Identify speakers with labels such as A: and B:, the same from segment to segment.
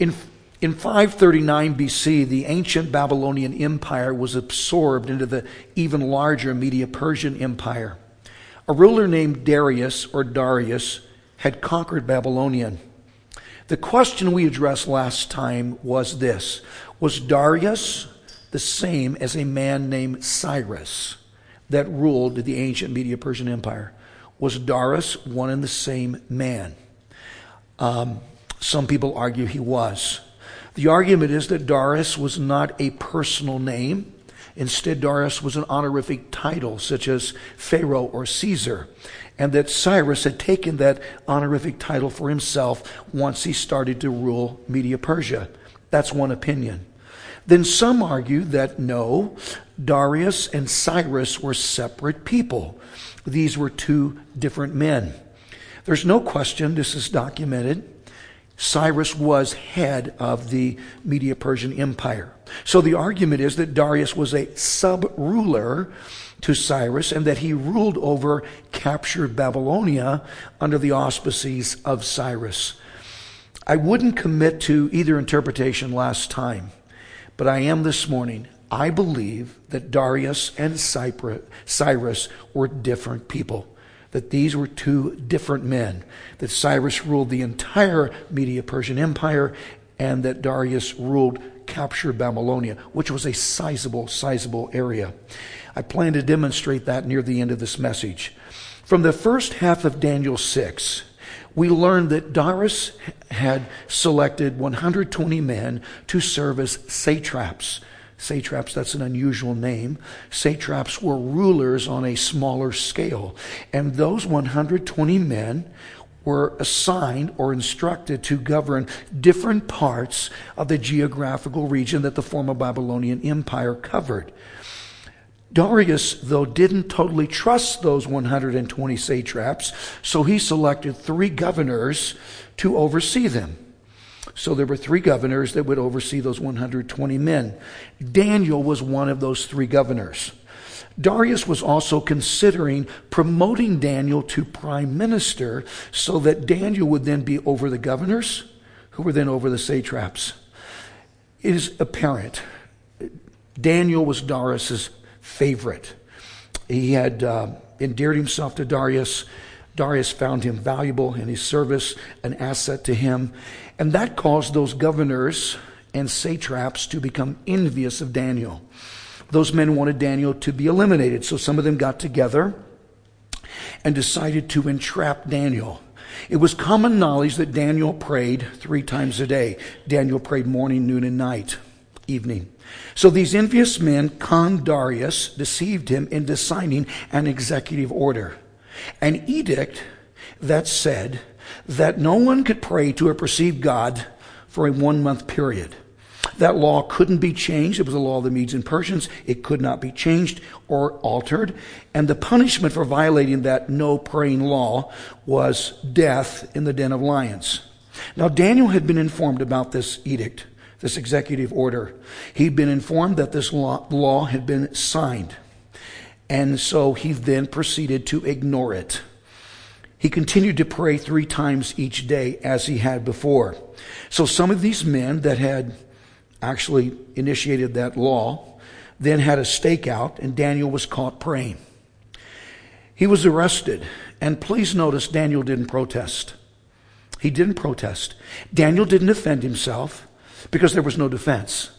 A: In, in 539 BC, the ancient Babylonian Empire was absorbed into the even larger Media Persian Empire. A ruler named Darius or Darius had conquered Babylonian. The question we addressed last time was this Was Darius the same as a man named Cyrus that ruled the ancient Media Persian Empire? Was Darius one and the same man? Um, some people argue he was. The argument is that Darius was not a personal name. Instead, Darius was an honorific title, such as Pharaoh or Caesar, and that Cyrus had taken that honorific title for himself once he started to rule Media Persia. That's one opinion. Then some argue that no, Darius and Cyrus were separate people. These were two different men. There's no question, this is documented. Cyrus was head of the Media Persian Empire. So the argument is that Darius was a sub ruler to Cyrus and that he ruled over captured Babylonia under the auspices of Cyrus. I wouldn't commit to either interpretation last time, but I am this morning. I believe that Darius and Cyrus were different people that these were two different men, that Cyrus ruled the entire Media Persian Empire, and that Darius ruled captured Babylonia, which was a sizable, sizable area. I plan to demonstrate that near the end of this message. From the first half of Daniel 6, we learned that Darius had selected 120 men to serve as satraps Satraps, that's an unusual name. Satraps were rulers on a smaller scale. And those 120 men were assigned or instructed to govern different parts of the geographical region that the former Babylonian Empire covered. Darius, though, didn't totally trust those 120 satraps, so he selected three governors to oversee them. So there were three governors that would oversee those 120 men. Daniel was one of those three governors. Darius was also considering promoting Daniel to prime minister so that Daniel would then be over the governors, who were then over the satraps. It is apparent Daniel was Darius's favorite. He had uh, endeared himself to Darius. Darius found him valuable in his service, an asset to him. And that caused those governors and satraps to become envious of Daniel. Those men wanted Daniel to be eliminated, so some of them got together and decided to entrap Daniel. It was common knowledge that Daniel prayed three times a day. Daniel prayed morning, noon, and night, evening. So these envious men conned Darius, deceived him into signing an executive order, an edict that said that no one could pray to or perceive God for a one month period. That law couldn't be changed. It was a law of the Medes and Persians. It could not be changed or altered. And the punishment for violating that no praying law was death in the den of lions. Now, Daniel had been informed about this edict, this executive order. He'd been informed that this law, law had been signed. And so he then proceeded to ignore it. He continued to pray three times each day as he had before. So some of these men that had actually initiated that law then had a stakeout, and Daniel was caught praying. He was arrested, and please notice Daniel didn't protest. He didn't protest. Daniel didn't defend himself because there was no defense.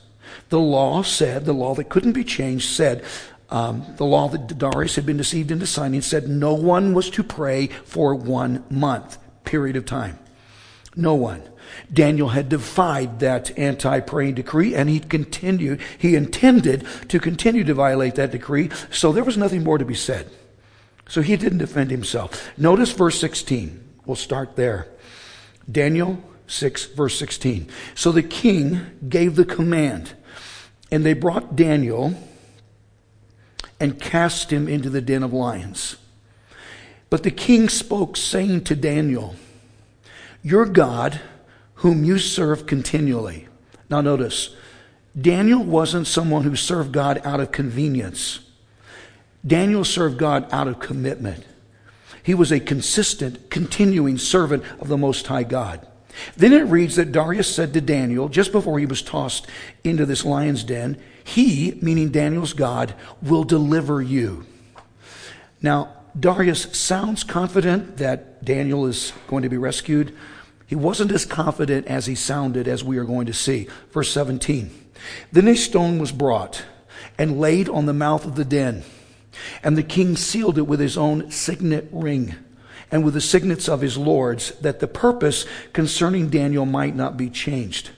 A: The law said, the law that couldn't be changed said, um, the law that Darius had been deceived into signing said no one was to pray for one month, period of time. No one. Daniel had defied that anti-praying decree and he continued, he intended to continue to violate that decree, so there was nothing more to be said. So he didn't defend himself. Notice verse 16. We'll start there. Daniel 6, verse 16. So the king gave the command, and they brought Daniel and cast him into the den of lions. But the king spoke, saying to Daniel, Your God, whom you serve continually. Now, notice, Daniel wasn't someone who served God out of convenience. Daniel served God out of commitment. He was a consistent, continuing servant of the Most High God. Then it reads that Darius said to Daniel, just before he was tossed into this lion's den, He, meaning Daniel's God, will deliver you. Now, Darius sounds confident that Daniel is going to be rescued. He wasn't as confident as he sounded, as we are going to see. Verse 17 Then a stone was brought and laid on the mouth of the den, and the king sealed it with his own signet ring and with the signets of his lords, that the purpose concerning Daniel might not be changed.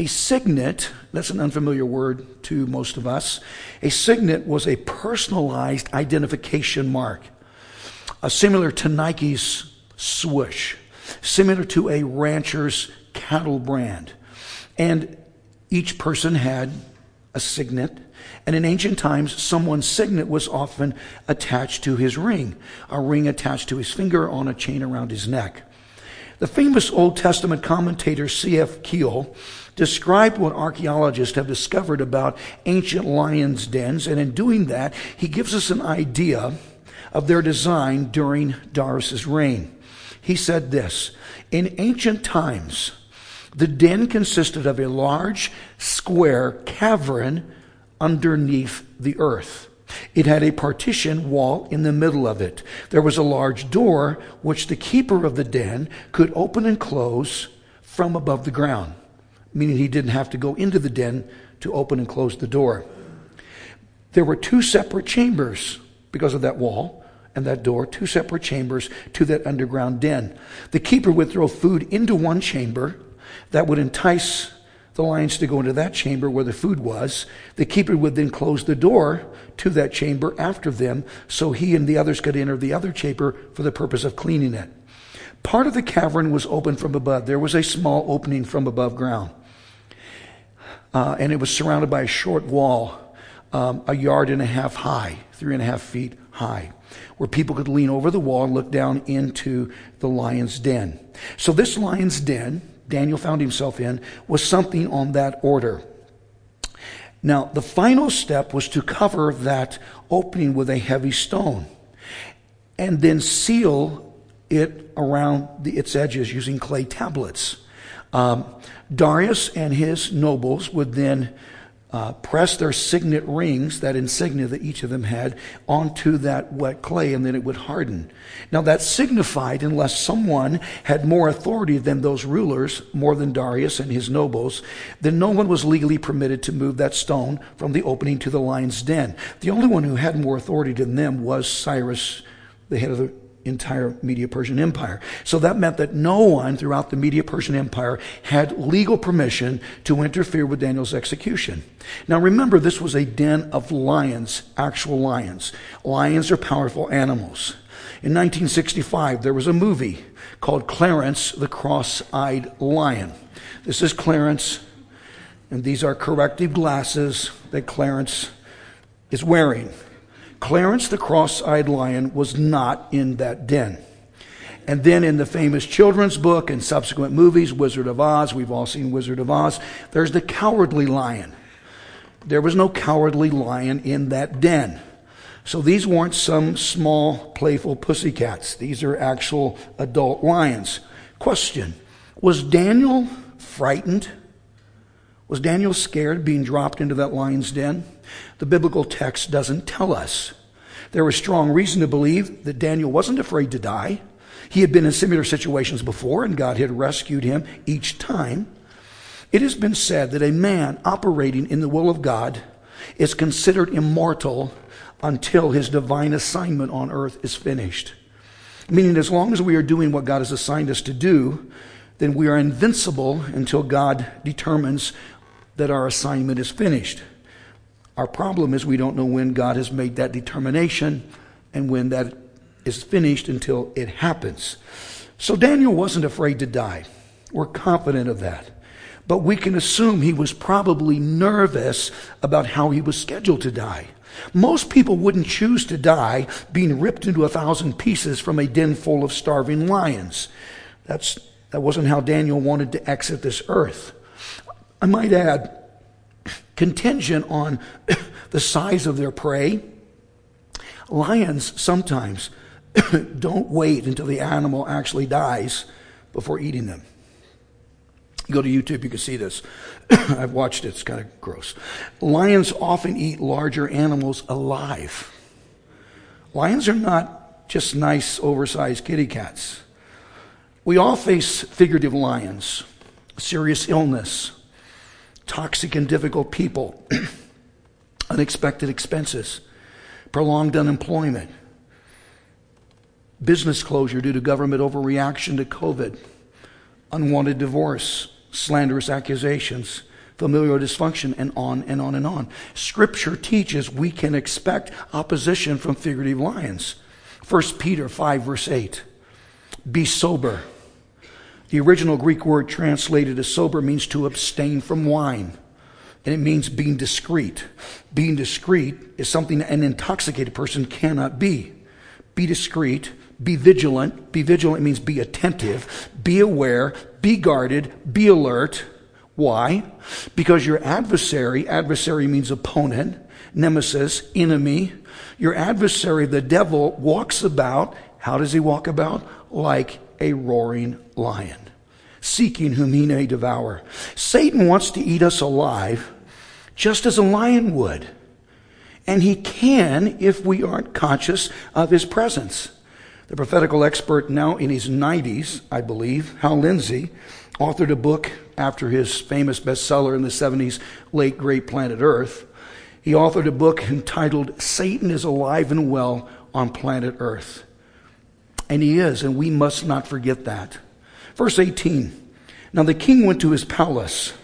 A: A signet, that's an unfamiliar word to most of us. A signet was a personalized identification mark, uh, similar to Nike's swoosh, similar to a rancher's cattle brand. And each person had a signet and in ancient times, someone's signet was often attached to his ring, a ring attached to his finger on a chain around his neck. The famous Old Testament commentator C.F. Keil described what archaeologists have discovered about ancient lions' dens, and in doing that, he gives us an idea of their design during Darius' reign. He said this In ancient times, the den consisted of a large, square cavern underneath the earth. It had a partition wall in the middle of it. There was a large door which the keeper of the den could open and close from above the ground, meaning he didn't have to go into the den to open and close the door. There were two separate chambers because of that wall and that door, two separate chambers to that underground den. The keeper would throw food into one chamber that would entice the lions to go into that chamber where the food was. The keeper would then close the door to that chamber after them so he and the others could enter the other chamber for the purpose of cleaning it. Part of the cavern was open from above. There was a small opening from above ground. Uh, and it was surrounded by a short wall, um, a yard and a half high, three and a half feet high, where people could lean over the wall and look down into the lion's den. So, this lion's den Daniel found himself in was something on that order. Now, the final step was to cover that opening with a heavy stone and then seal it around the, its edges using clay tablets. Um, Darius and his nobles would then uh, press their signet rings, that insignia that each of them had, onto that wet clay, and then it would harden. Now that signified, unless someone had more authority than those rulers, more than Darius and his nobles, then no one was legally permitted to move that stone from the opening to the lion's den. The only one who had more authority than them was Cyrus, the head of the entire Media Persian Empire. So that meant that no one throughout the Media Persian Empire had legal permission to interfere with Daniel's execution. Now remember, this was a den of lions, actual lions. Lions are powerful animals. In 1965, there was a movie called Clarence the Cross Eyed Lion. This is Clarence, and these are corrective glasses that Clarence is wearing. Clarence the cross eyed lion was not in that den. And then in the famous children's book and subsequent movies, Wizard of Oz, we've all seen Wizard of Oz, there's the cowardly lion. There was no cowardly lion in that den. So these weren't some small, playful pussycats. These are actual adult lions. Question Was Daniel frightened? Was Daniel scared being dropped into that lion's den? The biblical text doesn't tell us. There was strong reason to believe that Daniel wasn't afraid to die. He had been in similar situations before, and God had rescued him each time. It has been said that a man operating in the will of God is considered immortal until his divine assignment on earth is finished. Meaning, as long as we are doing what God has assigned us to do, then we are invincible until God determines that our assignment is finished. Our problem is we don't know when God has made that determination and when that is finished until it happens. So Daniel wasn't afraid to die. We're confident of that. But we can assume he was probably nervous about how he was scheduled to die. Most people wouldn't choose to die being ripped into a thousand pieces from a den full of starving lions. That's, that wasn't how Daniel wanted to exit this earth. I might add, contingent on the size of their prey. Lions sometimes don't wait until the animal actually dies before eating them. Go to YouTube, you can see this. I've watched it, it's kind of gross. Lions often eat larger animals alive. Lions are not just nice, oversized kitty cats. We all face figurative lions, serious illness, toxic and difficult people, unexpected expenses, prolonged unemployment, business closure due to government overreaction to COVID, unwanted divorce, slanderous accusations, familial dysfunction, and on and on and on. Scripture teaches we can expect opposition from figurative lions. 1 Peter 5, verse 8. Be sober. The original Greek word translated as sober means to abstain from wine. And it means being discreet. Being discreet is something an intoxicated person cannot be. Be discreet, be vigilant. Be vigilant means be attentive, be aware, be guarded, be alert. Why? Because your adversary, adversary means opponent, nemesis, enemy. Your adversary, the devil, walks about. How does he walk about? Like a roaring lion, seeking whom he may devour. Satan wants to eat us alive just as a lion would. And he can if we aren't conscious of his presence. The prophetical expert, now in his 90s, I believe, Hal Lindsey, authored a book after his famous bestseller in the 70s, Late Great Planet Earth. He authored a book entitled Satan is Alive and Well on Planet Earth. And he is, and we must not forget that. Verse 18 Now the king went to his palace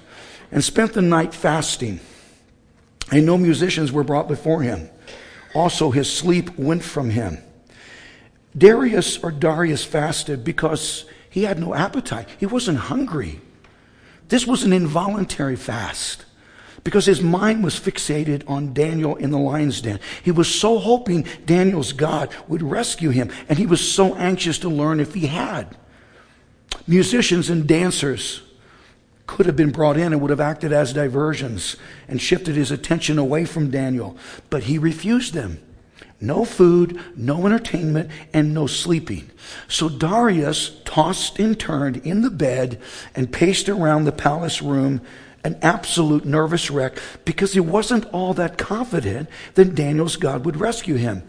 A: and spent the night fasting, and no musicians were brought before him. Also, his sleep went from him. Darius or Darius fasted because he had no appetite. He wasn't hungry. This was an involuntary fast because his mind was fixated on Daniel in the lion's den. He was so hoping Daniel's God would rescue him, and he was so anxious to learn if he had. Musicians and dancers could have been brought in and would have acted as diversions and shifted his attention away from Daniel, but he refused them. No food, no entertainment, and no sleeping. So Darius tossed and turned in the bed and paced around the palace room, an absolute nervous wreck, because he wasn't all that confident that Daniel's God would rescue him.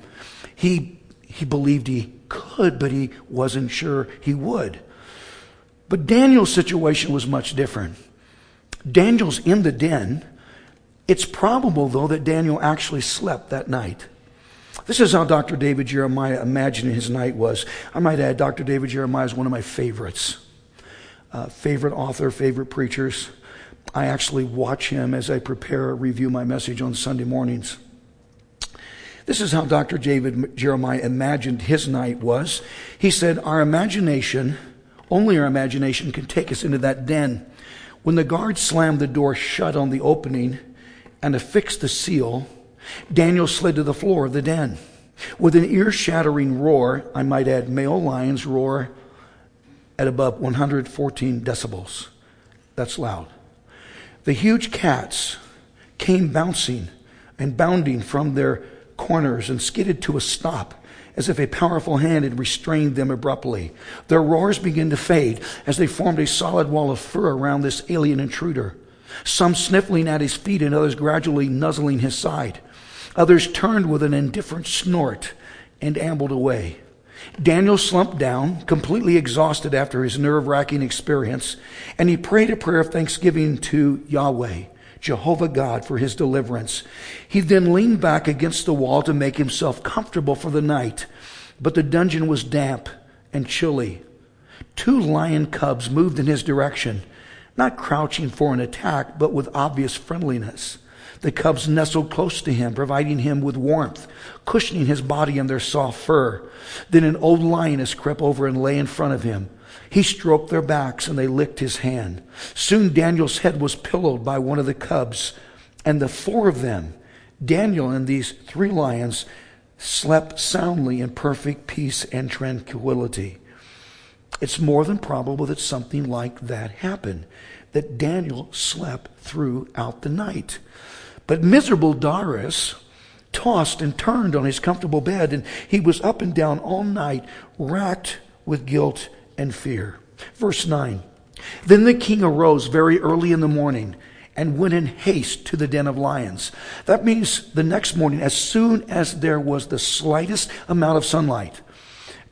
A: He, he believed he could, but he wasn't sure he would. But Daniel's situation was much different. Daniel's in the den. It's probable, though, that Daniel actually slept that night. This is how Dr. David Jeremiah imagined his night was. I might add, Dr. David Jeremiah is one of my favorites. Uh, favorite author, favorite preachers. I actually watch him as I prepare, review my message on Sunday mornings. This is how Dr. David Jeremiah imagined his night was. He said, Our imagination, only our imagination can take us into that den. When the guard slammed the door shut on the opening and affixed the seal, Daniel slid to the floor of the den. With an ear shattering roar, I might add, male lions roar at above 114 decibels. That's loud. The huge cats came bouncing and bounding from their corners and skidded to a stop as if a powerful hand had restrained them abruptly. Their roars began to fade as they formed a solid wall of fur around this alien intruder, some sniffling at his feet and others gradually nuzzling his side. Others turned with an indifferent snort and ambled away. Daniel slumped down, completely exhausted after his nerve wracking experience, and he prayed a prayer of thanksgiving to Yahweh, Jehovah God, for his deliverance. He then leaned back against the wall to make himself comfortable for the night, but the dungeon was damp and chilly. Two lion cubs moved in his direction, not crouching for an attack, but with obvious friendliness. The cubs nestled close to him, providing him with warmth, cushioning his body in their soft fur. Then an old lioness crept over and lay in front of him. He stroked their backs and they licked his hand. Soon Daniel's head was pillowed by one of the cubs, and the four of them, Daniel and these three lions, slept soundly in perfect peace and tranquility. It's more than probable that something like that happened, that Daniel slept throughout the night. But miserable Darius tossed and turned on his comfortable bed, and he was up and down all night, racked with guilt and fear. Verse 9 Then the king arose very early in the morning and went in haste to the den of lions. That means the next morning, as soon as there was the slightest amount of sunlight,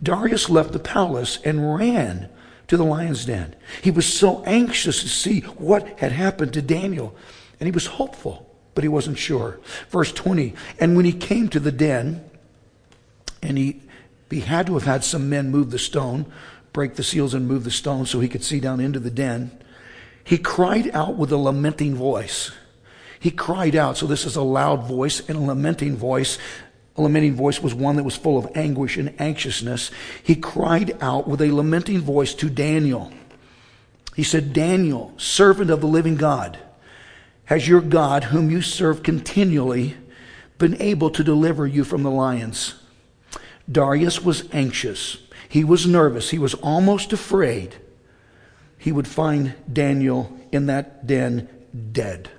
A: Darius left the palace and ran to the lion's den. He was so anxious to see what had happened to Daniel, and he was hopeful, but he wasn't sure. Verse 20 And when he came to the den, and he, he had to have had some men move the stone, break the seals and move the stone so he could see down into the den, he cried out with a lamenting voice. He cried out. So this is a loud voice and a lamenting voice. A lamenting voice was one that was full of anguish and anxiousness. He cried out with a lamenting voice to Daniel. He said, Daniel, servant of the living God, has your God, whom you serve continually, been able to deliver you from the lions? Darius was anxious. He was nervous. He was almost afraid he would find Daniel in that den dead.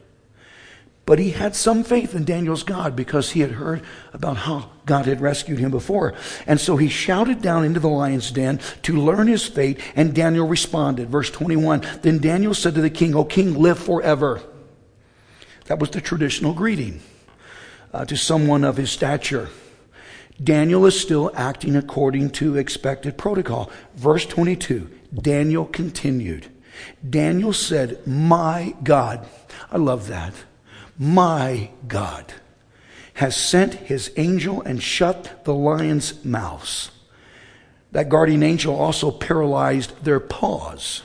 A: But he had some faith in Daniel's God because he had heard about how God had rescued him before. And so he shouted down into the lion's den to learn his fate, and Daniel responded. Verse 21 Then Daniel said to the king, O king, live forever. That was the traditional greeting uh, to someone of his stature. Daniel is still acting according to expected protocol. Verse 22 Daniel continued. Daniel said, My God, I love that. My God has sent his angel and shut the lion's mouths. That guardian angel also paralyzed their paws,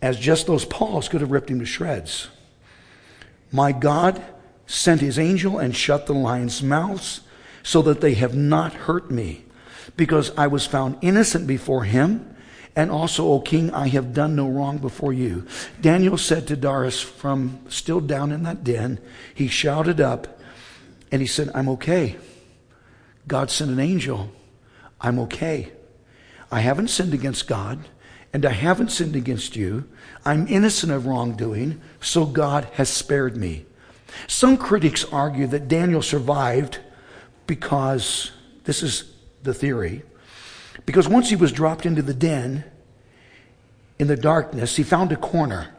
A: as just those paws could have ripped him to shreds. My God sent his angel and shut the lions' mouths so that they have not hurt me, because I was found innocent before him. And also, O king, I have done no wrong before you. Daniel said to Darius from still down in that den, he shouted up and he said, I'm okay. God sent an angel. I'm okay. I haven't sinned against God and I haven't sinned against you. I'm innocent of wrongdoing, so God has spared me. Some critics argue that Daniel survived because this is the theory. Because once he was dropped into the den in the darkness, he found a corner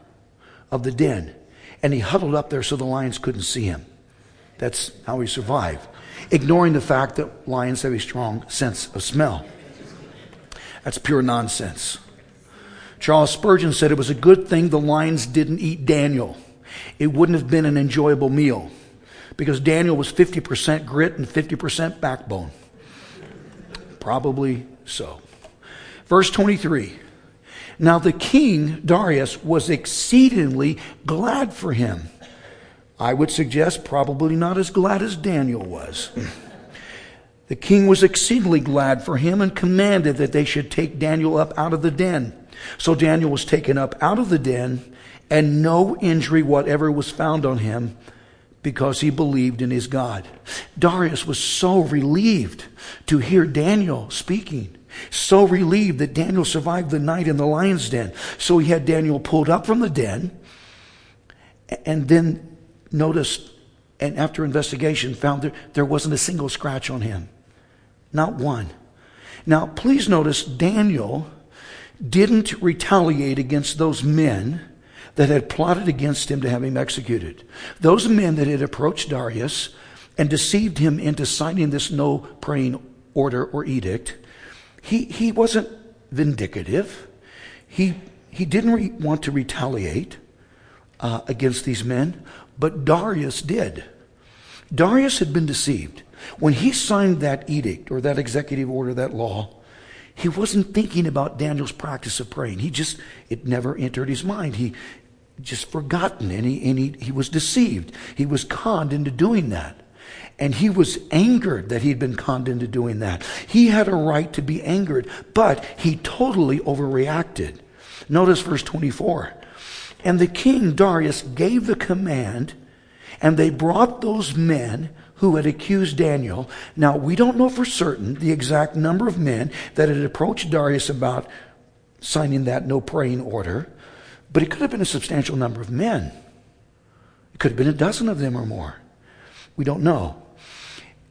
A: of the den and he huddled up there so the lions couldn't see him. That's how he survived, ignoring the fact that lions have a strong sense of smell. That's pure nonsense. Charles Spurgeon said it was a good thing the lions didn't eat Daniel. It wouldn't have been an enjoyable meal because Daniel was 50% grit and 50% backbone. Probably so. Verse 23. Now the king, Darius, was exceedingly glad for him. I would suggest probably not as glad as Daniel was. The king was exceedingly glad for him and commanded that they should take Daniel up out of the den. So Daniel was taken up out of the den, and no injury whatever was found on him because he believed in his God. Darius was so relieved to hear Daniel speaking. So relieved that Daniel survived the night in the lion's den. So he had Daniel pulled up from the den and then noticed, and after investigation, found there, there wasn't a single scratch on him. Not one. Now, please notice Daniel didn't retaliate against those men that had plotted against him to have him executed. Those men that had approached Darius and deceived him into signing this no praying order or edict, he, he wasn't vindicative. He, he didn't re- want to retaliate uh, against these men, but Darius did. Darius had been deceived. When he signed that edict or that executive order, that law, he wasn't thinking about Daniel's practice of praying. He just, it never entered his mind. He, just forgotten and he, and he, he was deceived. He was conned into doing that. And he was angered that he'd been conned into doing that. He had a right to be angered, but he totally overreacted. Notice verse 24. And the king Darius gave the command, and they brought those men who had accused Daniel. Now, we don't know for certain the exact number of men that had approached Darius about signing that no praying order. But it could have been a substantial number of men. It could have been a dozen of them or more. We don't know.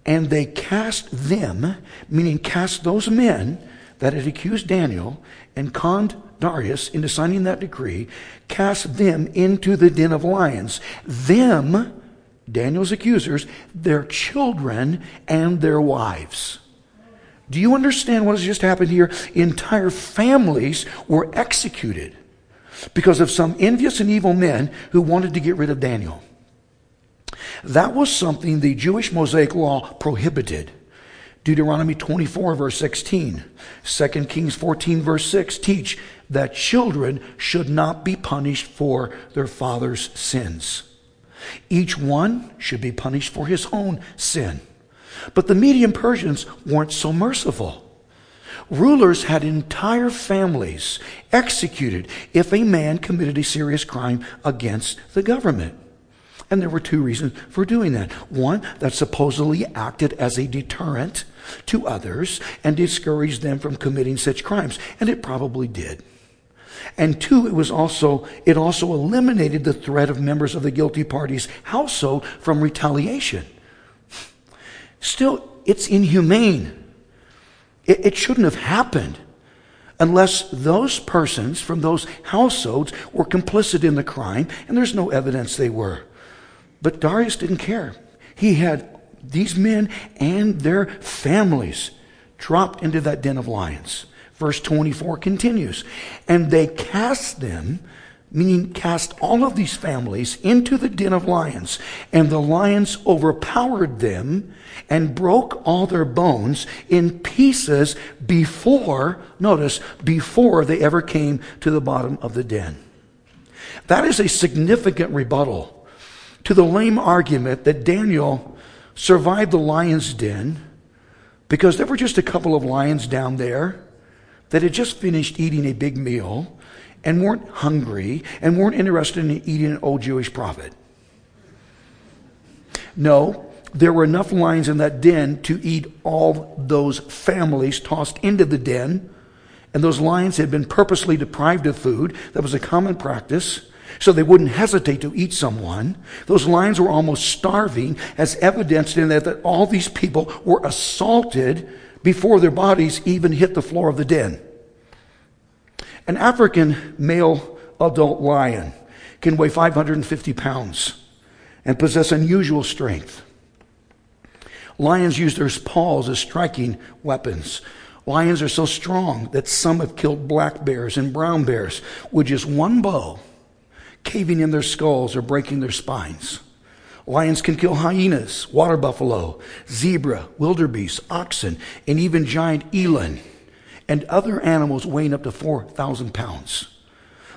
A: And they cast them, meaning cast those men that had accused Daniel and conned Darius, into signing that decree, cast them into the den of lions. Them, Daniel's accusers, their children, and their wives. Do you understand what has just happened here? Entire families were executed because of some envious and evil men who wanted to get rid of Daniel. That was something the Jewish Mosaic law prohibited. Deuteronomy 24, verse 16, 2 Kings 14, verse 6 teach that children should not be punished for their father's sins. Each one should be punished for his own sin. But the Median Persians weren't so merciful. Rulers had entire families executed if a man committed a serious crime against the government. And there were two reasons for doing that. One, that supposedly acted as a deterrent to others and discouraged them from committing such crimes. And it probably did. And two, it was also, it also eliminated the threat of members of the guilty party's household from retaliation. Still, it's inhumane. It, it shouldn't have happened unless those persons from those households were complicit in the crime, and there's no evidence they were. But Darius didn't care. He had these men and their families dropped into that den of lions. Verse 24 continues, and they cast them meaning cast all of these families into the den of lions. And the lions overpowered them and broke all their bones in pieces before, notice, before they ever came to the bottom of the den. That is a significant rebuttal to the lame argument that Daniel survived the lion's den because there were just a couple of lions down there that had just finished eating a big meal and weren't hungry and weren't interested in eating an old Jewish prophet. No, there were enough lions in that den to eat all those families tossed into the den. And those lions had been purposely deprived of food. That was a common practice. So they wouldn't hesitate to eat someone. Those lions were almost starving, as evidenced in that, that all these people were assaulted before their bodies even hit the floor of the den. An African male adult lion can weigh 550 pounds and possess unusual strength. Lions use their paws as striking weapons. Lions are so strong that some have killed black bears and brown bears with just one blow, caving in their skulls or breaking their spines. Lions can kill hyenas, water buffalo, zebra, wildebeest, oxen, and even giant eland and other animals weighing up to 4,000 pounds.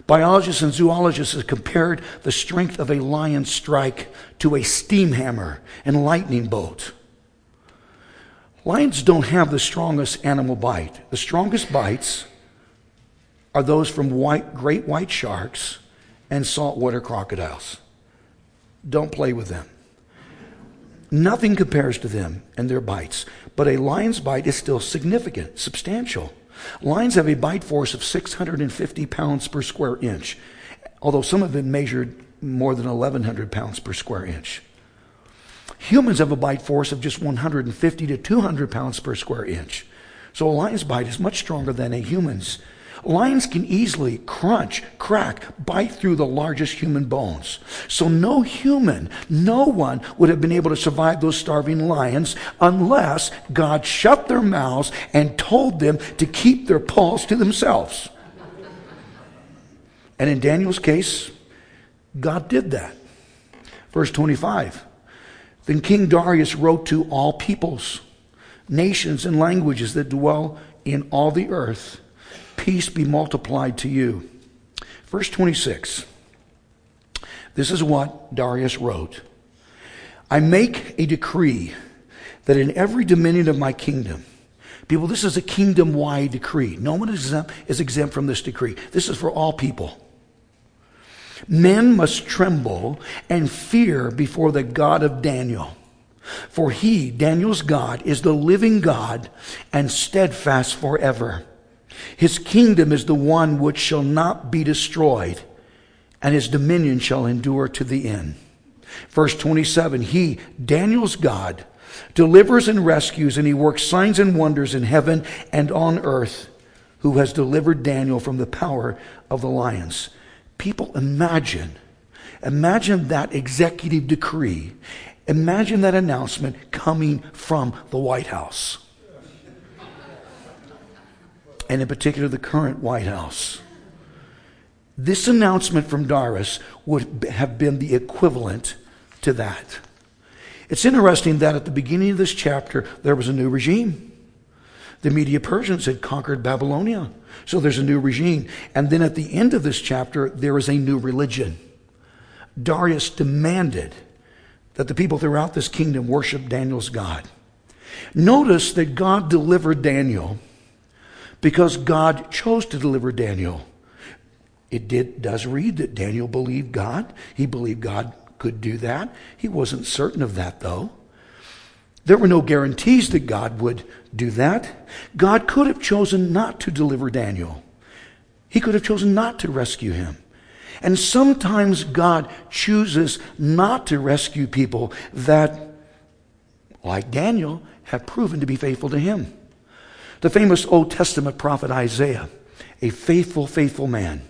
A: Biologists and zoologists have compared the strength of a lion strike to a steam hammer and lightning bolt. Lions don't have the strongest animal bite. The strongest bites are those from white, great white sharks and saltwater crocodiles. Don't play with them. Nothing compares to them and their bites, but a lion's bite is still significant, substantial. Lions have a bite force of 650 pounds per square inch, although some have been measured more than 1,100 pounds per square inch. Humans have a bite force of just 150 to 200 pounds per square inch. So a lion's bite is much stronger than a human's Lions can easily crunch, crack, bite through the largest human bones. So no human, no one would have been able to survive those starving lions unless God shut their mouths and told them to keep their paws to themselves. And in Daniel's case, God did that. Verse 25. Then King Darius wrote to all peoples, nations, and languages that dwell in all the earth peace be multiplied to you. Verse 26. This is what Darius wrote I make a decree that in every dominion of my kingdom, people, this is a kingdom wide decree. No one is exempt, is exempt from this decree. This is for all people. Men must tremble and fear before the God of Daniel. For he, Daniel's God, is the living God and steadfast forever. His kingdom is the one which shall not be destroyed, and his dominion shall endure to the end. Verse 27 He, Daniel's God, delivers and rescues, and he works signs and wonders in heaven and on earth, who has delivered Daniel from the power of the lions. People imagine, imagine that executive decree. Imagine that announcement coming from the White House. And in particular, the current White House. This announcement from Darius would have been the equivalent to that. It's interesting that at the beginning of this chapter, there was a new regime. The Media Persians had conquered Babylonia. So there's a new regime. And then at the end of this chapter, there is a new religion. Darius demanded that the people throughout this kingdom worship Daniel's God. Notice that God delivered Daniel because God chose to deliver Daniel. It did, does read that Daniel believed God. He believed God could do that. He wasn't certain of that, though. There were no guarantees that God would do that. God could have chosen not to deliver Daniel. He could have chosen not to rescue him. And sometimes God chooses not to rescue people that, like Daniel, have proven to be faithful to him. The famous Old Testament prophet Isaiah, a faithful, faithful man,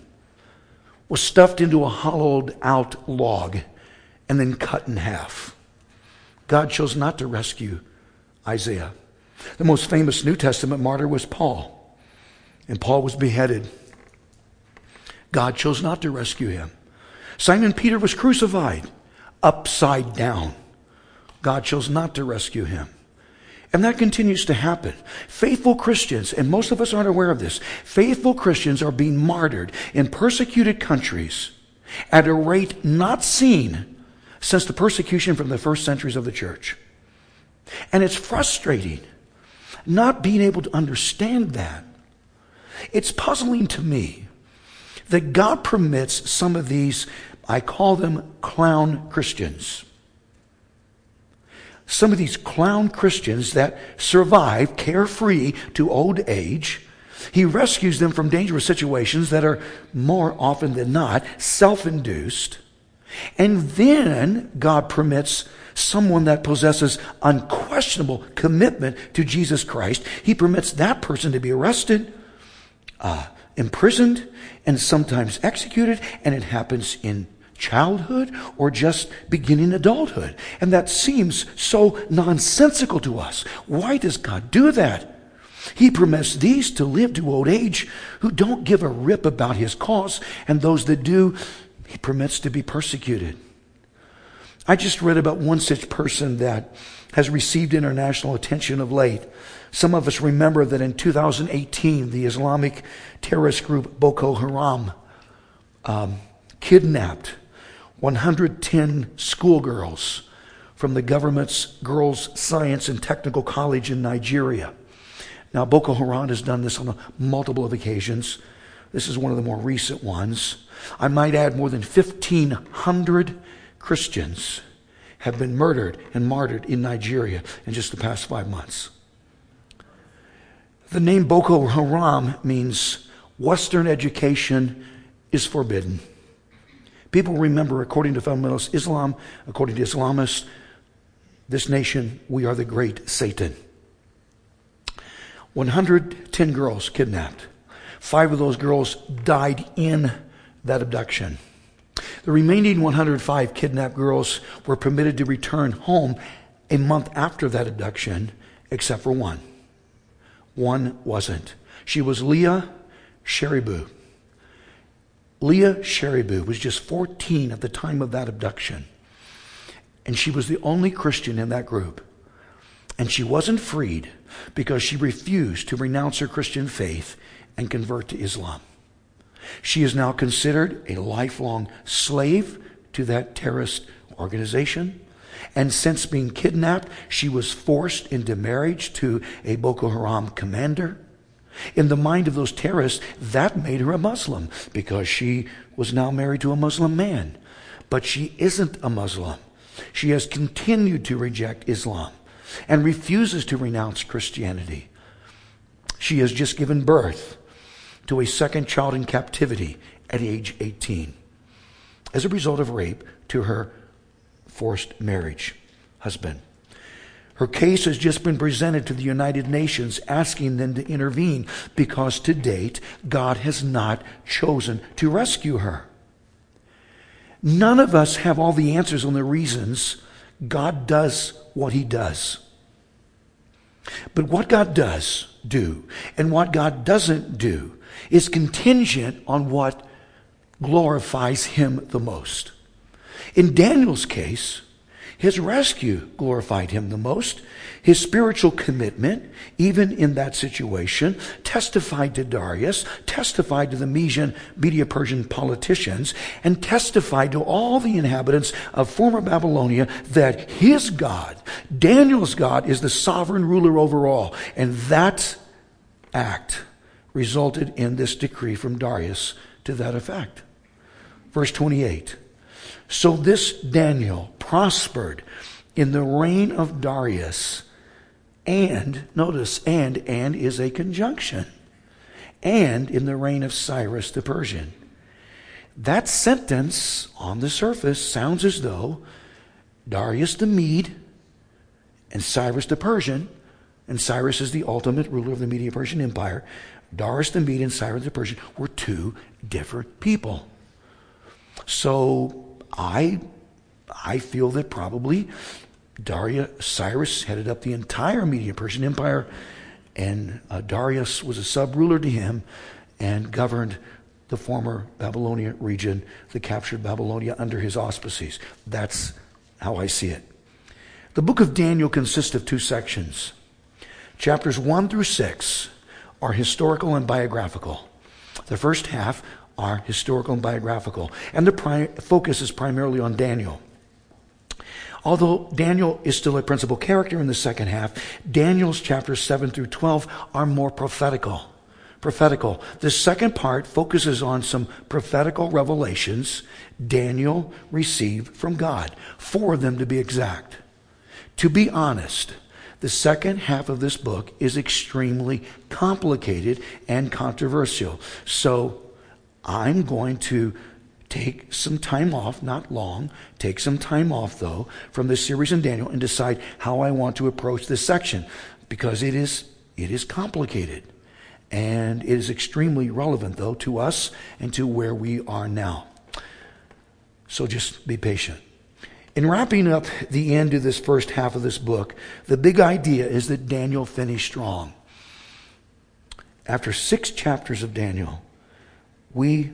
A: was stuffed into a hollowed out log and then cut in half. God chose not to rescue Isaiah. The most famous New Testament martyr was Paul, and Paul was beheaded. God chose not to rescue him. Simon Peter was crucified upside down. God chose not to rescue him. And that continues to happen. Faithful Christians, and most of us aren't aware of this, faithful Christians are being martyred in persecuted countries at a rate not seen since the persecution from the first centuries of the church. And it's frustrating not being able to understand that. It's puzzling to me that God permits some of these, I call them clown Christians. Some of these clown Christians that survive carefree to old age. He rescues them from dangerous situations that are more often than not self induced. And then God permits someone that possesses unquestionable commitment to Jesus Christ, He permits that person to be arrested, uh, imprisoned, and sometimes executed, and it happens in childhood or just beginning adulthood. And that seems so nonsensical to us. Why does God do that? He permits these to live to old age who don't give a rip about his cause, and those that do he permits to be persecuted. I just read about one such person that has received international attention of late. Some of us remember that in 2018, the Islamic terrorist group Boko Haram um, kidnapped 110 schoolgirls from the government's Girls Science and Technical College in Nigeria. Now, Boko Haram has done this on multiple occasions. This is one of the more recent ones. I might add more than 1,500 Christians have been murdered and martyred in Nigeria in just the past five months. The name Boko Haram means Western education is forbidden. People remember, according to fundamentalist Islam, according to Islamists, this nation, we are the great Satan. 110 girls kidnapped. Five of those girls died in that abduction. The remaining 105 kidnapped girls were permitted to return home a month after that abduction, except for one. One wasn't. She was Leah Sharibu. Leah Sharibu was just 14 at the time of that abduction. And she was the only Christian in that group. And she wasn't freed because she refused to renounce her Christian faith and convert to Islam. She is now considered a lifelong slave to that terrorist organization. And since being kidnapped, she was forced into marriage to a Boko Haram commander. In the mind of those terrorists, that made her a Muslim because she was now married to a Muslim man. But she isn't a Muslim. She has continued to reject Islam and refuses to renounce Christianity. She has just given birth to a second child in captivity at age 18 as a result of rape to her forced marriage husband. Her case has just been presented to the United Nations asking them to intervene because to date, God has not chosen to rescue her. None of us have all the answers on the reasons God does what he does. But what God does do and what God doesn't do is contingent on what glorifies him the most. In Daniel's case, his rescue glorified him the most. His spiritual commitment, even in that situation, testified to Darius, testified to the Median, Media Persian politicians, and testified to all the inhabitants of former Babylonia that his God, Daniel's God, is the sovereign ruler over all. And that act resulted in this decree from Darius to that effect. Verse 28. So this Daniel prospered in the reign of Darius. And, notice, and, and is a conjunction. And in the reign of Cyrus the Persian. That sentence on the surface sounds as though Darius the Mede and Cyrus the Persian, and Cyrus is the ultimate ruler of the Media Persian Empire, Darius the Mede and Cyrus the Persian were two different people. So I, I feel that probably Darius, Cyrus headed up the entire Media Persian Empire, and uh, Darius was a sub ruler to him and governed the former Babylonia region, the captured Babylonia, under his auspices. That's how I see it. The book of Daniel consists of two sections. Chapters 1 through 6 are historical and biographical. The first half are historical and biographical. And the pri- focus is primarily on Daniel. Although Daniel is still a principal character in the second half, Daniel's chapters 7 through 12 are more prophetical. Prophetical. The second part focuses on some prophetical revelations Daniel received from God, four of them to be exact. To be honest, the second half of this book is extremely complicated and controversial. So I'm going to take some time off, not long, take some time off though from this series in Daniel and decide how I want to approach this section because it is it is complicated and it is extremely relevant though to us and to where we are now. So just be patient. In wrapping up the end of this first half of this book, the big idea is that Daniel finished strong. After six chapters of Daniel, we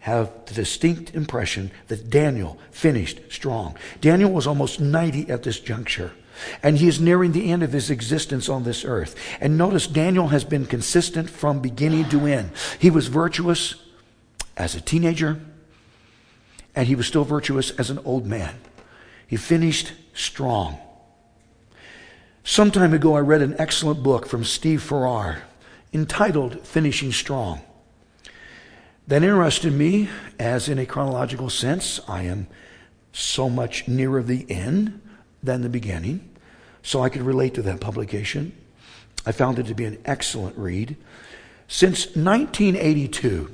A: have the distinct impression that Daniel finished strong. Daniel was almost 90 at this juncture. And he is nearing the end of his existence on this earth. And notice Daniel has been consistent from beginning to end. He was virtuous as a teenager, and he was still virtuous as an old man. He finished strong. Some time ago, I read an excellent book from Steve Farrar entitled Finishing Strong. That interested me, as in a chronological sense, I am so much nearer the end than the beginning, so I could relate to that publication. I found it to be an excellent read. Since 1982,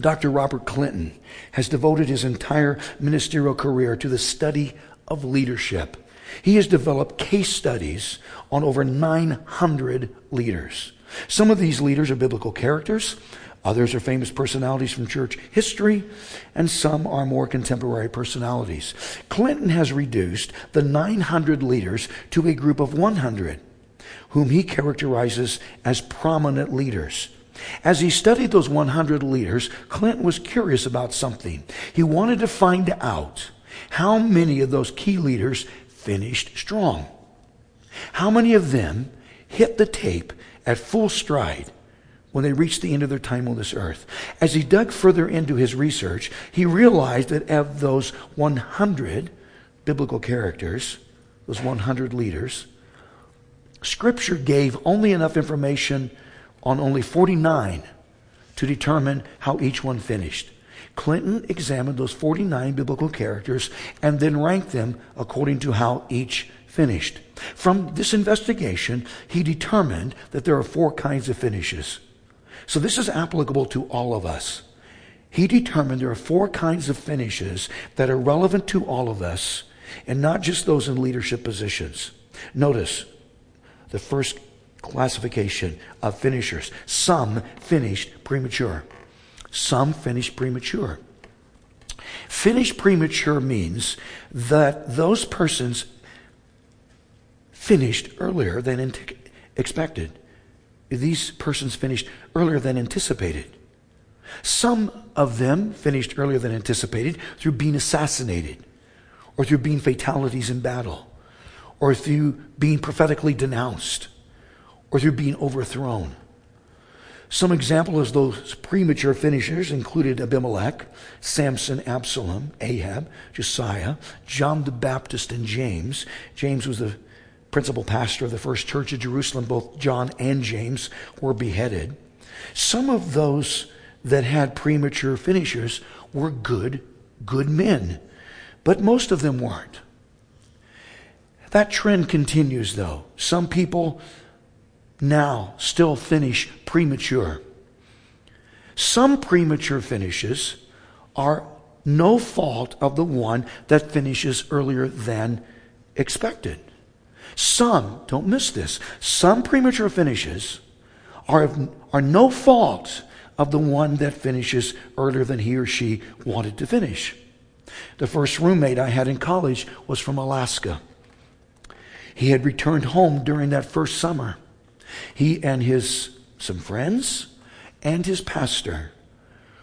A: Dr. Robert Clinton has devoted his entire ministerial career to the study of leadership. He has developed case studies on over 900 leaders. Some of these leaders are biblical characters, Others are famous personalities from church history, and some are more contemporary personalities. Clinton has reduced the 900 leaders to a group of 100, whom he characterizes as prominent leaders. As he studied those 100 leaders, Clinton was curious about something. He wanted to find out how many of those key leaders finished strong. How many of them hit the tape at full stride when they reached the end of their time on this earth. As he dug further into his research, he realized that of those 100 biblical characters, those 100 leaders, Scripture gave only enough information on only 49 to determine how each one finished. Clinton examined those 49 biblical characters and then ranked them according to how each finished. From this investigation, he determined that there are four kinds of finishes. So this is applicable to all of us. He determined there are four kinds of finishes that are relevant to all of us and not just those in leadership positions. Notice the first classification of finishers. Some finished premature. Some finished premature. Finished premature means that those persons finished earlier than expected. These persons finished earlier than anticipated. Some of them finished earlier than anticipated through being assassinated, or through being fatalities in battle, or through being prophetically denounced, or through being overthrown. Some examples of those premature finishers included Abimelech, Samson, Absalom, Ahab, Josiah, John the Baptist, and James. James was the principal pastor of the first church of Jerusalem. Both John and James were beheaded. Some of those that had premature finishers were good, good men, but most of them weren't. That trend continues, though. Some people now still finish premature. Some premature finishes are no fault of the one that finishes earlier than expected. Some, don't miss this, some premature finishes are, are no fault of the one that finishes earlier than he or she wanted to finish. The first roommate I had in college was from Alaska. He had returned home during that first summer. He and his some friends and his pastor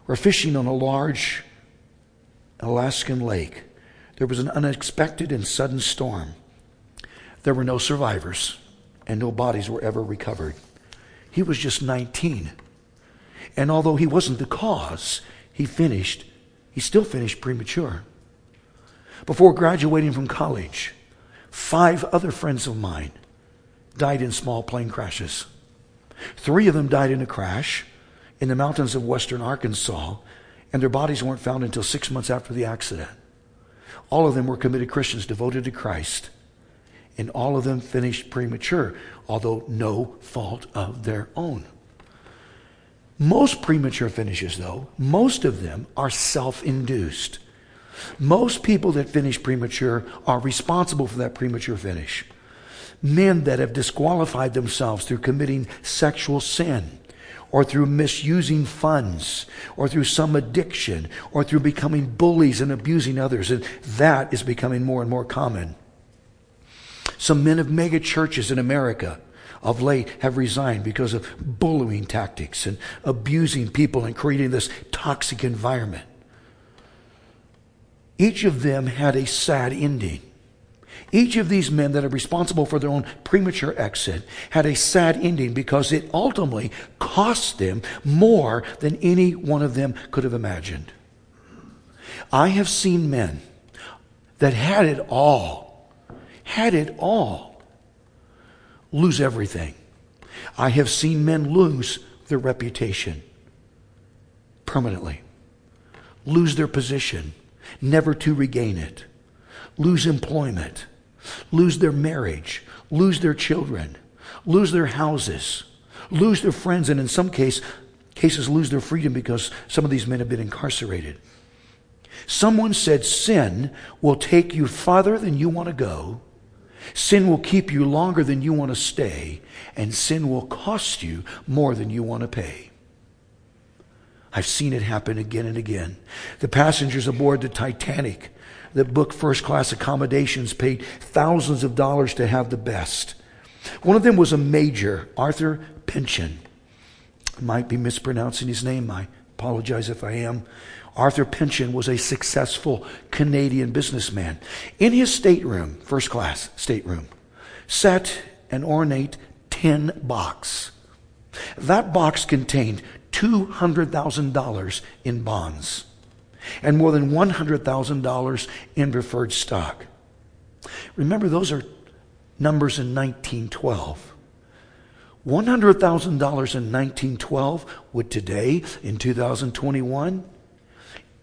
A: were fishing on a large Alaskan lake. There was an unexpected and sudden storm. There were no survivors, and no bodies were ever recovered. He was just 19. And although he wasn't the cause, he finished, he still finished premature. Before graduating from college, five other friends of mine died in small plane crashes. Three of them died in a crash in the mountains of western Arkansas, and their bodies weren't found until six months after the accident. All of them were committed Christians devoted to Christ, and all of them finished premature, although no fault of their own. Most premature finishes, though, most of them are self induced. Most people that finish premature are responsible for that premature finish. Men that have disqualified themselves through committing sexual sin, or through misusing funds, or through some addiction, or through becoming bullies and abusing others. And that is becoming more and more common. Some men of mega churches in America of late have resigned because of bullying tactics and abusing people and creating this toxic environment. Each of them had a sad ending. Each of these men that are responsible for their own premature exit had a sad ending because it ultimately cost them more than any one of them could have imagined. I have seen men that had it all, had it all, lose everything. I have seen men lose their reputation permanently, lose their position, never to regain it, lose employment, lose their marriage, lose their children, lose their houses, lose their friends, and in some case, cases lose their freedom because some of these men have been incarcerated. Someone said sin will take you farther than you want to go Sin will keep you longer than you want to stay, and sin will cost you more than you want to pay. I've seen it happen again and again. The passengers aboard the Titanic that booked first class accommodations paid thousands of dollars to have the best. One of them was a major, Arthur Peuchen. Might be mispronouncing his name. I apologize if I am. Arthur Peuchen was a successful Canadian businessman. In his stateroom, first class stateroom, sat an ornate tin box. That box contained $200,000 in bonds and more than $100,000 in preferred stock. Remember, those are numbers in 1912. $100,000 in 1912 would today, in 2021,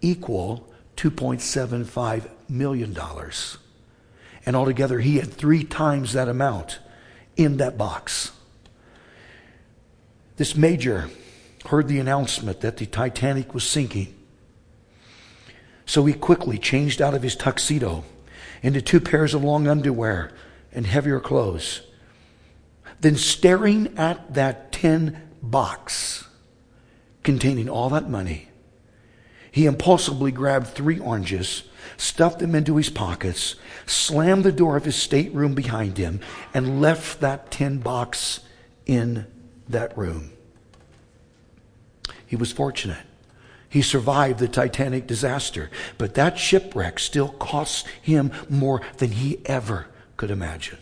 A: equal $2.75 million. And altogether, he had three times that amount in that box. This major heard the announcement that the Titanic was sinking. So he quickly changed out of his tuxedo into two pairs of long underwear and heavier clothes. Then, staring at that tin box containing all that money, he impulsively grabbed three oranges, stuffed them into his pockets, slammed the door of his stateroom behind him, and left that tin box in that room. He was fortunate. He survived the Titanic disaster, but that shipwreck still costs him more than he ever could imagine.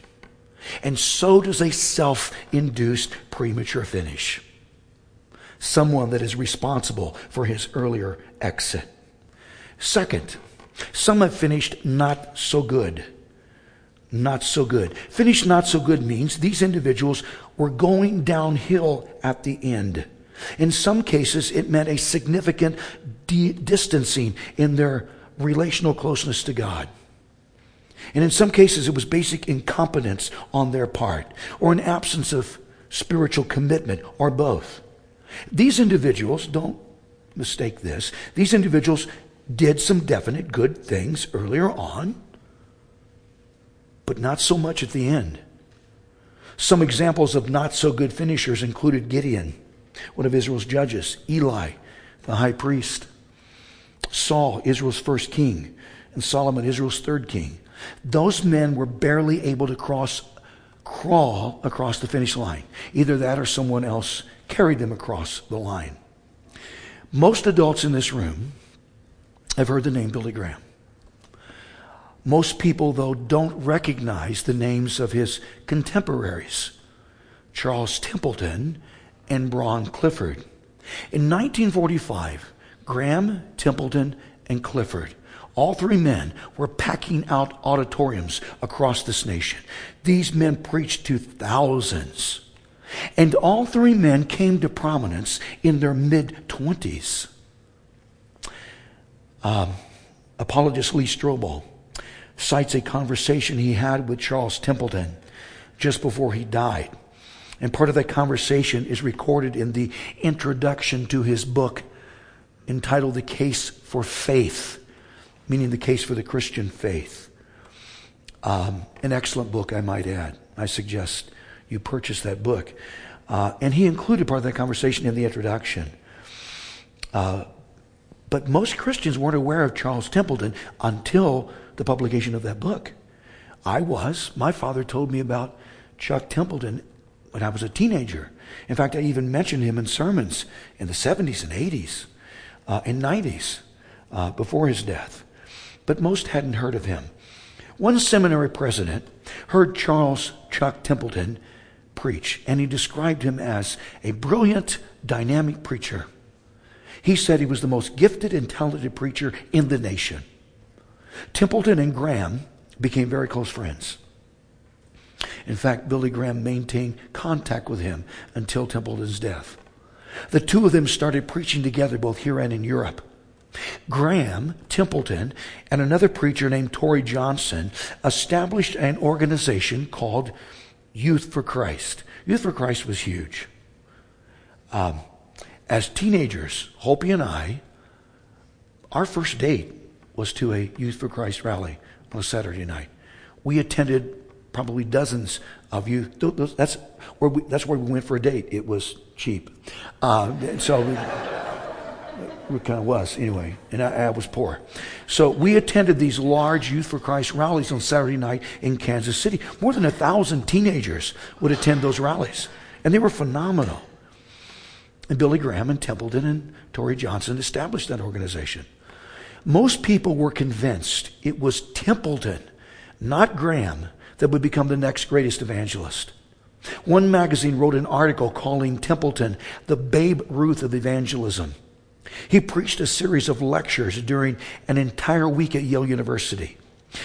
A: And so does a self induced premature finish. Someone that is responsible for his earlier exit. Second, some have finished not so good. Not so good. Finished not so good means these individuals were going downhill at the end. In some cases, it meant a significant de- distancing in their relational closeness to God. And in some cases, it was basic incompetence on their part, or an absence of spiritual commitment, or both. These individuals, don't mistake this, these individuals did some definite good things earlier on, but not so much at the end. Some examples of not so good finishers included Gideon, one of Israel's judges, Eli, the high priest, Saul, Israel's first king, and Solomon, Israel's third king. Those men were barely able to cross, crawl across the finish line. Either that or someone else carried them across the line. Most adults in this room have heard the name Billy Graham. Most people, though, don't recognize the names of his contemporaries Charles Templeton and Bron Clifford. In 1945, Graham, Templeton, and Clifford all three men were packing out auditoriums across this nation. These men preached to thousands. And all three men came to prominence in their mid 20s. Um, apologist Lee Strobel cites a conversation he had with Charles Templeton just before he died. And part of that conversation is recorded in the introduction to his book entitled The Case for Faith meaning the case for the Christian faith. Um, an excellent book, I might add. I suggest you purchase that book. Uh, and he included part of that conversation in the introduction. Uh, but most Christians weren't aware of Charles Templeton until the publication of that book. I was. My father told me about Chuck Templeton when I was a teenager. In fact, I even mentioned him in sermons in the 70s and 80s uh, and 90s uh, before his death but most hadn't heard of him. One seminary president heard Charles Chuck Templeton preach, and he described him as a brilliant, dynamic preacher. He said he was the most gifted and talented preacher in the nation. Templeton and Graham became very close friends. In fact, Billy Graham maintained contact with him until Templeton's death. The two of them started preaching together both here and in Europe. Graham Templeton and another preacher named Torrey Johnson established an organization called Youth for Christ. Youth for Christ was huge. Um, as teenagers, Hopi and I, our first date was to a Youth for Christ rally on a Saturday night. We attended probably dozens of youth. That's where we, that's where we went for a date. It was cheap. Uh, so. It kind of was anyway, and I, I, was poor. So we attended these large Youth for Christ rallies on Saturday night in Kansas City. More than a thousand teenagers would attend those rallies, and they were phenomenal. And Billy Graham and Templeton and Torrey Johnson established that organization. Most people were convinced it was Templeton, not Graham, that would become the next greatest evangelist. One magazine wrote an article calling Templeton the Babe Ruth of evangelism. He preached a series of lectures during an entire week at Yale University.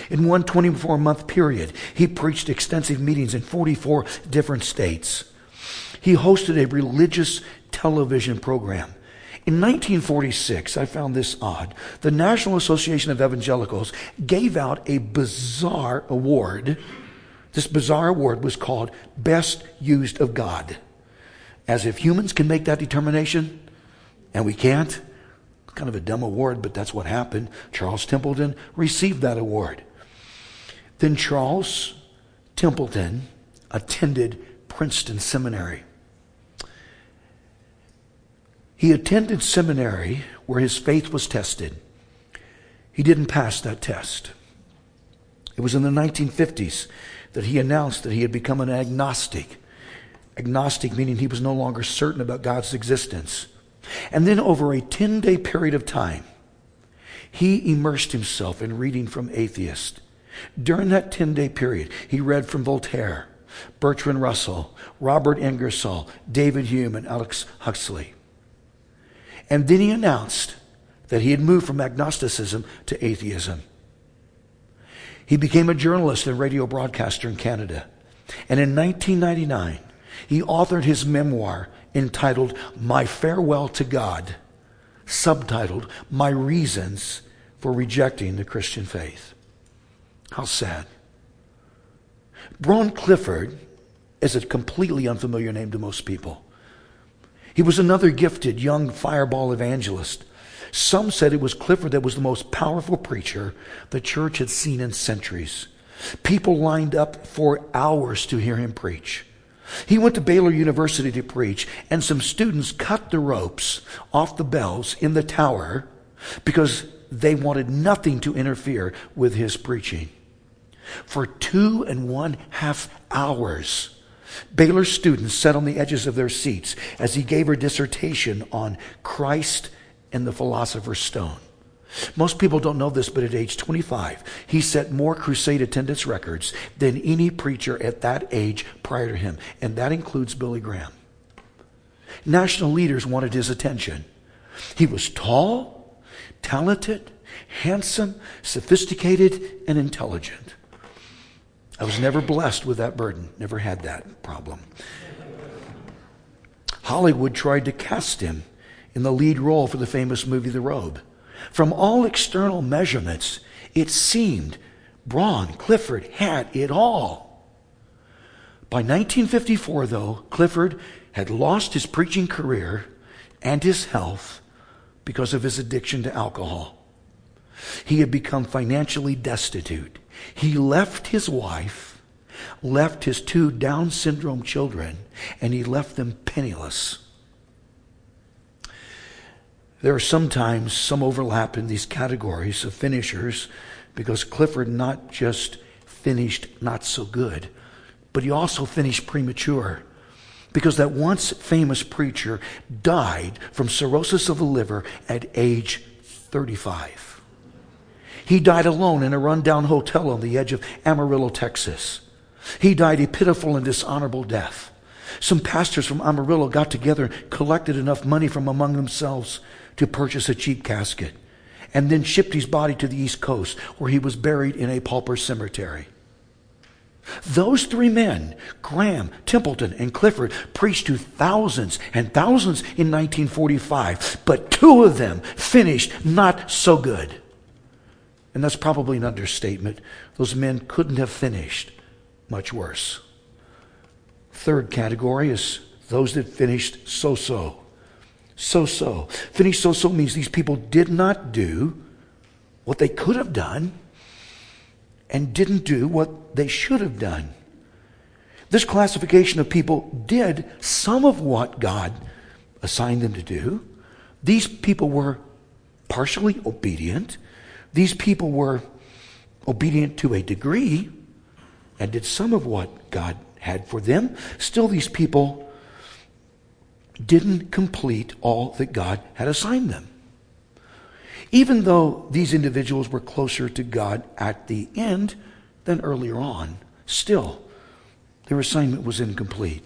A: In one 24 month period, he preached extensive meetings in 44 different states. He hosted a religious television program. In 1946, I found this odd. The National Association of Evangelicals gave out a bizarre award. This bizarre award was called Best Used of God. As if humans can make that determination, and we can't. Kind of a dumb award, but that's what happened. Charles Templeton received that award. Then Charles Templeton attended Princeton Seminary. He attended seminary where his faith was tested. He didn't pass that test. It was in the 1950s that he announced that he had become an agnostic. Agnostic meaning he was no longer certain about God's existence. And then, over a 10 day period of time, he immersed himself in reading from atheists. During that 10 day period, he read from Voltaire, Bertrand Russell, Robert Ingersoll, David Hume, and Alex Huxley. And then he announced that he had moved from agnosticism to atheism. He became a journalist and radio broadcaster in Canada. And in 1999, he authored his memoir entitled My Farewell to God, subtitled My Reasons for Rejecting the Christian Faith. How sad. Bron Clifford is a completely unfamiliar name to most people. He was another gifted young fireball evangelist. Some said it was Clifford that was the most powerful preacher the church had seen in centuries. People lined up for hours to hear him preach. He went to Baylor University to preach, and some students cut the ropes off the bells in the tower because they wanted nothing to interfere with his preaching. For two and one half hours, Baylor students sat on the edges of their seats as he gave her dissertation on Christ and the Philosopher's Stone. Most people don't know this, but at age 25, he set more crusade attendance records than any preacher at that age prior to him, and that includes Billy Graham. National leaders wanted his attention. He was tall, talented, handsome, sophisticated, and intelligent. I was never blessed with that burden, never had that problem. Hollywood tried to cast him in the lead role for the famous movie The Robe. From all external measurements, it seemed Bron Clifford had it all. By 1954, though, Clifford had lost his preaching career and his health because of his addiction to alcohol. He had become financially destitute. He left his wife, left his two Down syndrome children, and he left them penniless. There are sometimes some overlap in these categories of finishers because Clifford not just finished not so good, but he also finished premature because that once famous preacher died from cirrhosis of the liver at age 35. He died alone in a rundown hotel on the edge of Amarillo, Texas. He died a pitiful and dishonorable death. Some pastors from Amarillo got together and collected enough money from among themselves to purchase a cheap casket and then shipped his body to the East Coast where he was buried in a pauper cemetery. Those three men, Graham, Templeton, and Clifford, preached to thousands and thousands in 1945, but two of them finished not so good. And that's probably an understatement. Those men couldn't have finished much worse. Third category is those that finished so so so so. Finished so so means these people did not do what they could have done and didn't do what they should have done. This classification of people did some of what God assigned them to do. These people were partially obedient. These people were obedient to a degree and did some of what God had for them. Still, these people didn't complete all that God had assigned them. Even though these individuals were closer to God at the end than earlier on, still, their assignment was incomplete.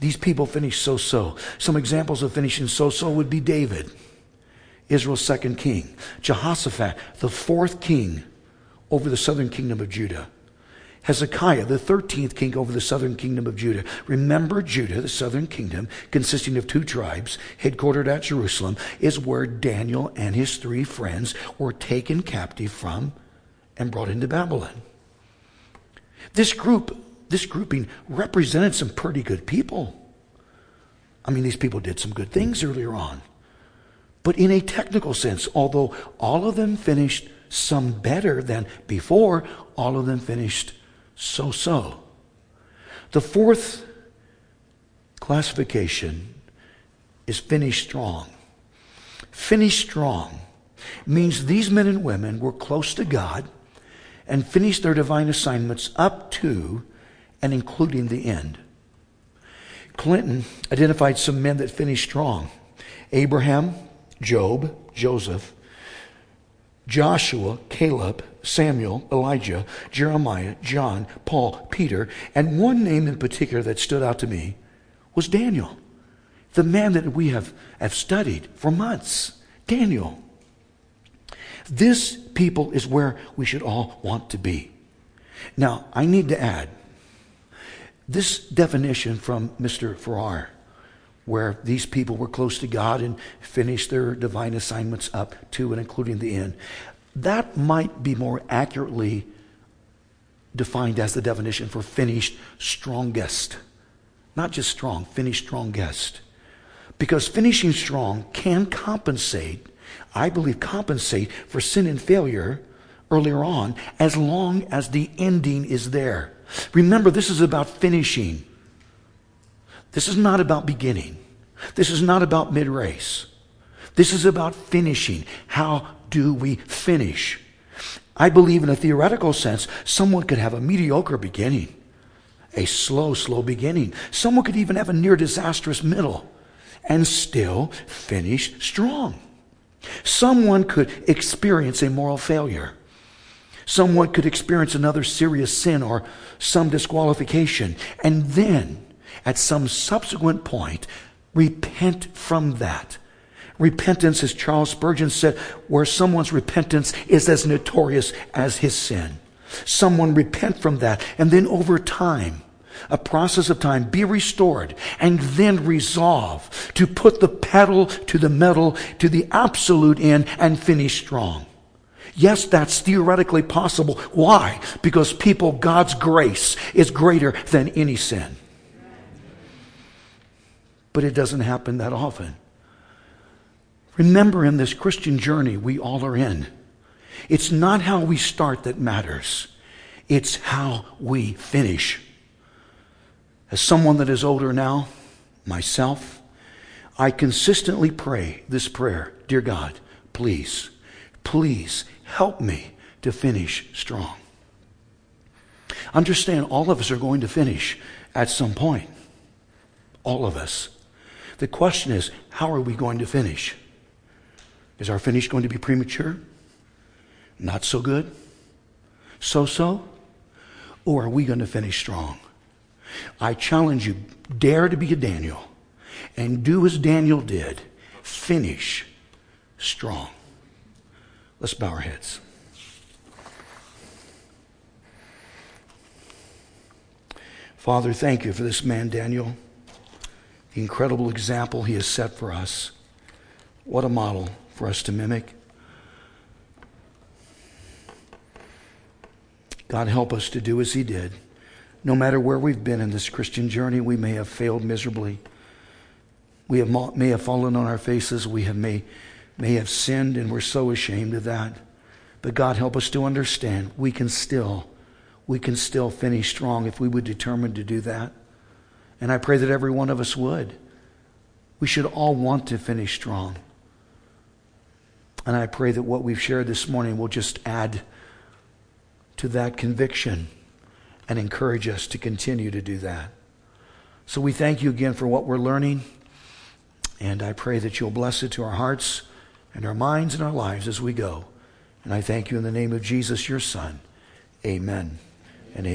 A: These people finished so so. Some examples of finishing so so would be David, Israel's second king, Jehoshaphat, the fourth king over the southern kingdom of Judah. Hezekiah, the 13th king over the southern kingdom of Judah. Remember, Judah, the southern kingdom, consisting of two tribes, headquartered at Jerusalem, is where Daniel and his three friends were taken captive from and brought into Babylon. This group, this grouping represented some pretty good people. I mean, these people did some good things earlier on. But in a technical sense, although all of them finished some better than before, all of them finished so so. The fourth classification is finish strong. Finish strong means these men and women were close to God and finished their divine assignments up to and including the end. Clinton identified some men that finished strong Abraham, Job, Joseph, Joshua, Caleb, Samuel, Elijah, Jeremiah, John, Paul, Peter, and one name in particular that stood out to me was Daniel, the man that we have, have studied for months. Daniel. This people is where we should all want to be. Now, I need to add this definition from Mr. Farrar, where these people were close to God and finished their divine assignments up to and including the end, that might be more accurately defined as the definition for finished strongest. Not just strong, finished strongest. Because finishing strong can compensate, I believe, compensate for sin and failure earlier on as long as the ending is there. Remember, this is about finishing. This is not about beginning. This is not about mid race. This is about finishing. How do we finish? I believe, in a theoretical sense, someone could have a mediocre beginning, a slow, slow beginning. Someone could even have a near disastrous middle and still finish strong. Someone could experience a moral failure. Someone could experience another serious sin or some disqualification, and then, at some subsequent point, repent from that. Repentance, as Charles Spurgeon said, where someone's repentance is as notorious as his sin. Someone repent from that, and then over time, a process of time, be restored, and then resolve to put the pedal to the metal to the absolute end and finish strong. Yes, that's theoretically possible. Why? Because people, God's grace is greater than any sin. But it doesn't happen that often. Remember, in this Christian journey we all are in, it's not how we start that matters, it's how we finish. As someone that is older now, myself, I consistently pray this prayer Dear God, please, please help me to finish strong. Understand, all of us are going to finish at some point. All of us. The question is, how are we going to finish? Is our finish going to be premature? Not so good? So so? Or are we going to finish strong? I challenge you, dare to be a Daniel and do as Daniel did. Finish strong. Let's bow our heads. Father, thank you for this man, Daniel. The incredible example he has set for us. What a model for us to mimic. God, help us to do as he did. No matter where we've been in this Christian journey, we may have failed miserably. We have, may have fallen on our faces. We have may, may have sinned, and we're so ashamed of that. But God, help us to understand we can still, we can still finish strong if we would determine to do that. And I pray that every one of us would. We should all want to finish strong. And I pray that what we've shared this morning will just add to that conviction and encourage us to continue to do that. So we thank you again for what we're learning. And I pray that you'll bless it to our hearts and our minds and our lives as we go. And I thank you in the name of Jesus, your Son. Amen.